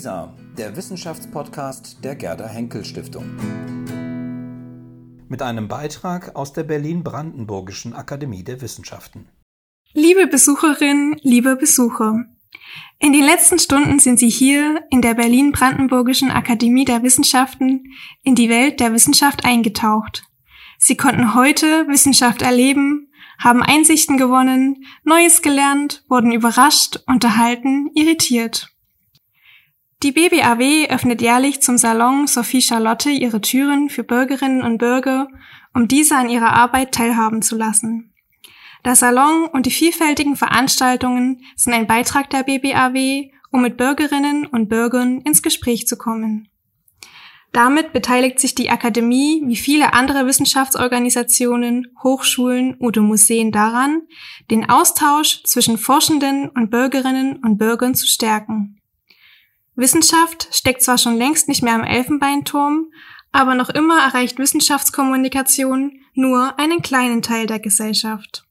WISA, der Wissenschaftspodcast der Gerda Henkel Stiftung. Mit einem Beitrag aus der Berlin-Brandenburgischen Akademie der Wissenschaften. Liebe Besucherinnen, liebe Besucher, in den letzten Stunden sind Sie hier in der Berlin-Brandenburgischen Akademie der Wissenschaften in die Welt der Wissenschaft eingetaucht. Sie konnten heute Wissenschaft erleben, haben Einsichten gewonnen, Neues gelernt, wurden überrascht, unterhalten, irritiert. Die BBAW öffnet jährlich zum Salon Sophie Charlotte ihre Türen für Bürgerinnen und Bürger, um diese an ihrer Arbeit teilhaben zu lassen. Der Salon und die vielfältigen Veranstaltungen sind ein Beitrag der BBAW, um mit Bürgerinnen und Bürgern ins Gespräch zu kommen. Damit beteiligt sich die Akademie wie viele andere Wissenschaftsorganisationen, Hochschulen oder Museen daran, den Austausch zwischen Forschenden und Bürgerinnen und Bürgern zu stärken. Wissenschaft steckt zwar schon längst nicht mehr am Elfenbeinturm, aber noch immer erreicht Wissenschaftskommunikation nur einen kleinen Teil der Gesellschaft.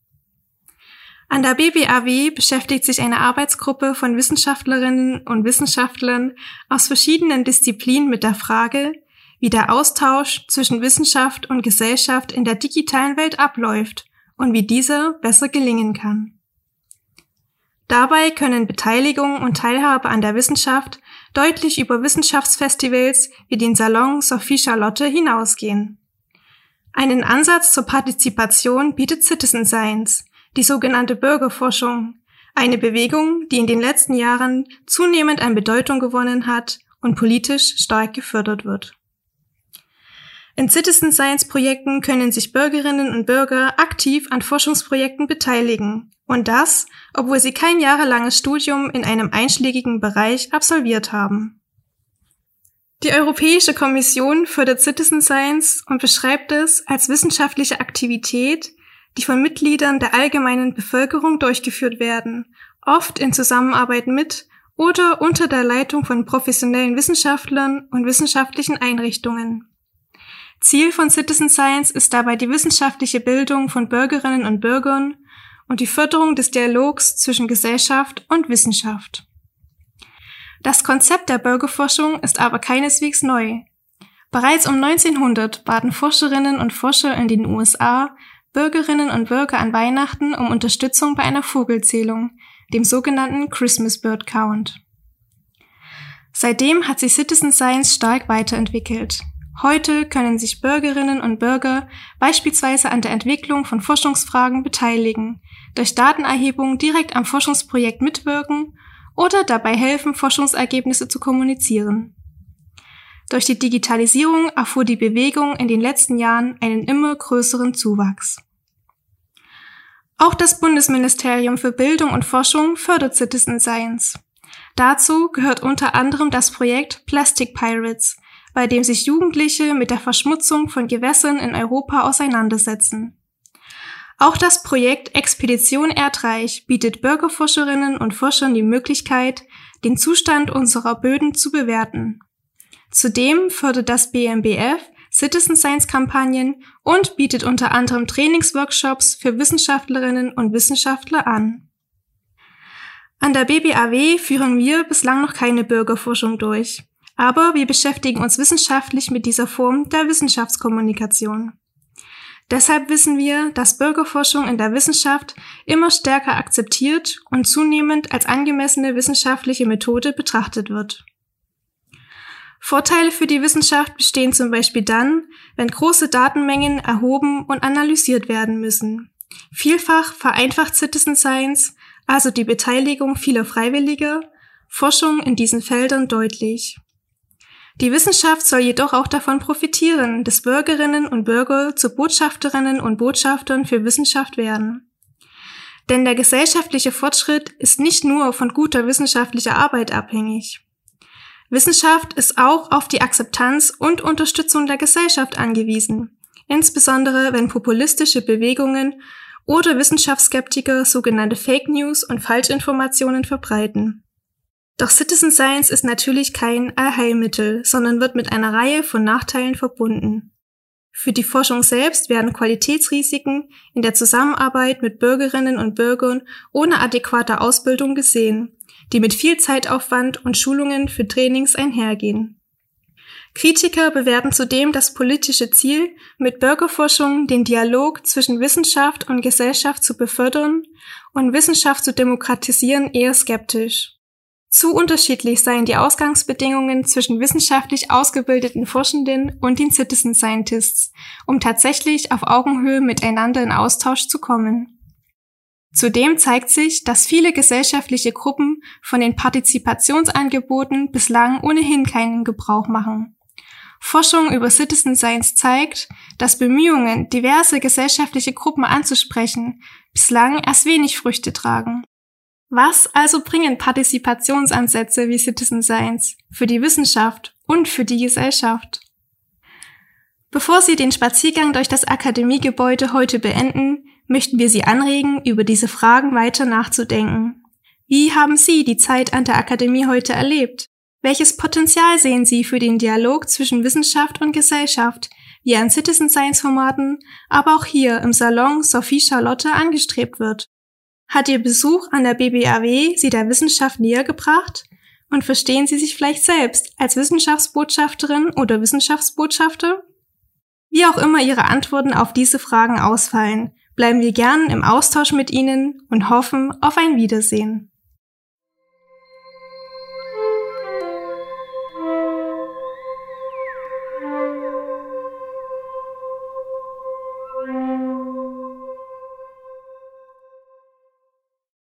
An der BBAW beschäftigt sich eine Arbeitsgruppe von Wissenschaftlerinnen und Wissenschaftlern aus verschiedenen Disziplinen mit der Frage, wie der Austausch zwischen Wissenschaft und Gesellschaft in der digitalen Welt abläuft und wie dieser besser gelingen kann. Dabei können Beteiligung und Teilhabe an der Wissenschaft deutlich über Wissenschaftsfestivals wie den Salon Sophie Charlotte hinausgehen. Einen Ansatz zur Partizipation bietet Citizen Science, die sogenannte Bürgerforschung, eine Bewegung, die in den letzten Jahren zunehmend an Bedeutung gewonnen hat und politisch stark gefördert wird. In Citizen Science Projekten können sich Bürgerinnen und Bürger aktiv an Forschungsprojekten beteiligen. Und das, obwohl sie kein jahrelanges Studium in einem einschlägigen Bereich absolviert haben. Die Europäische Kommission fördert Citizen Science und beschreibt es als wissenschaftliche Aktivität, die von Mitgliedern der allgemeinen Bevölkerung durchgeführt werden, oft in Zusammenarbeit mit oder unter der Leitung von professionellen Wissenschaftlern und wissenschaftlichen Einrichtungen. Ziel von Citizen Science ist dabei die wissenschaftliche Bildung von Bürgerinnen und Bürgern und die Förderung des Dialogs zwischen Gesellschaft und Wissenschaft. Das Konzept der Bürgerforschung ist aber keineswegs neu. Bereits um 1900 baten Forscherinnen und Forscher in den USA Bürgerinnen und Bürger an Weihnachten um Unterstützung bei einer Vogelzählung, dem sogenannten Christmas Bird Count. Seitdem hat sich Citizen Science stark weiterentwickelt. Heute können sich Bürgerinnen und Bürger beispielsweise an der Entwicklung von Forschungsfragen beteiligen, durch Datenerhebung direkt am Forschungsprojekt mitwirken oder dabei helfen, Forschungsergebnisse zu kommunizieren. Durch die Digitalisierung erfuhr die Bewegung in den letzten Jahren einen immer größeren Zuwachs. Auch das Bundesministerium für Bildung und Forschung fördert Citizen Science. Dazu gehört unter anderem das Projekt Plastic Pirates, bei dem sich Jugendliche mit der Verschmutzung von Gewässern in Europa auseinandersetzen. Auch das Projekt Expedition Erdreich bietet Bürgerforscherinnen und Forschern die Möglichkeit, den Zustand unserer Böden zu bewerten. Zudem fördert das BMBF Citizen Science Kampagnen und bietet unter anderem Trainingsworkshops für Wissenschaftlerinnen und Wissenschaftler an. An der BBAW führen wir bislang noch keine Bürgerforschung durch, aber wir beschäftigen uns wissenschaftlich mit dieser Form der Wissenschaftskommunikation. Deshalb wissen wir, dass Bürgerforschung in der Wissenschaft immer stärker akzeptiert und zunehmend als angemessene wissenschaftliche Methode betrachtet wird. Vorteile für die Wissenschaft bestehen zum Beispiel dann, wenn große Datenmengen erhoben und analysiert werden müssen. Vielfach vereinfacht Citizen Science, also die Beteiligung vieler Freiwilliger, Forschung in diesen Feldern deutlich. Die Wissenschaft soll jedoch auch davon profitieren, dass Bürgerinnen und Bürger zu Botschafterinnen und Botschaftern für Wissenschaft werden. Denn der gesellschaftliche Fortschritt ist nicht nur von guter wissenschaftlicher Arbeit abhängig. Wissenschaft ist auch auf die Akzeptanz und Unterstützung der Gesellschaft angewiesen, insbesondere wenn populistische Bewegungen oder Wissenschaftsskeptiker sogenannte Fake News und Falschinformationen verbreiten. Doch Citizen Science ist natürlich kein Allheilmittel, sondern wird mit einer Reihe von Nachteilen verbunden. Für die Forschung selbst werden Qualitätsrisiken in der Zusammenarbeit mit Bürgerinnen und Bürgern ohne adäquate Ausbildung gesehen, die mit viel Zeitaufwand und Schulungen für Trainings einhergehen. Kritiker bewerten zudem das politische Ziel, mit Bürgerforschung den Dialog zwischen Wissenschaft und Gesellschaft zu befördern und Wissenschaft zu demokratisieren, eher skeptisch. Zu unterschiedlich seien die Ausgangsbedingungen zwischen wissenschaftlich ausgebildeten Forschenden und den Citizen Scientists, um tatsächlich auf Augenhöhe miteinander in Austausch zu kommen. Zudem zeigt sich, dass viele gesellschaftliche Gruppen von den Partizipationsangeboten bislang ohnehin keinen Gebrauch machen. Forschung über Citizen Science zeigt, dass Bemühungen, diverse gesellschaftliche Gruppen anzusprechen, bislang erst wenig Früchte tragen. Was also bringen Partizipationsansätze wie Citizen Science für die Wissenschaft und für die Gesellschaft? Bevor Sie den Spaziergang durch das Akademiegebäude heute beenden, möchten wir Sie anregen, über diese Fragen weiter nachzudenken. Wie haben Sie die Zeit an der Akademie heute erlebt? Welches Potenzial sehen Sie für den Dialog zwischen Wissenschaft und Gesellschaft, wie an Citizen Science Formaten, aber auch hier im Salon Sophie Charlotte angestrebt wird? Hat Ihr Besuch an der BBAW Sie der Wissenschaft näher gebracht? Und verstehen Sie sich vielleicht selbst als Wissenschaftsbotschafterin oder Wissenschaftsbotschafter? Wie auch immer Ihre Antworten auf diese Fragen ausfallen, bleiben wir gern im Austausch mit Ihnen und hoffen auf ein Wiedersehen.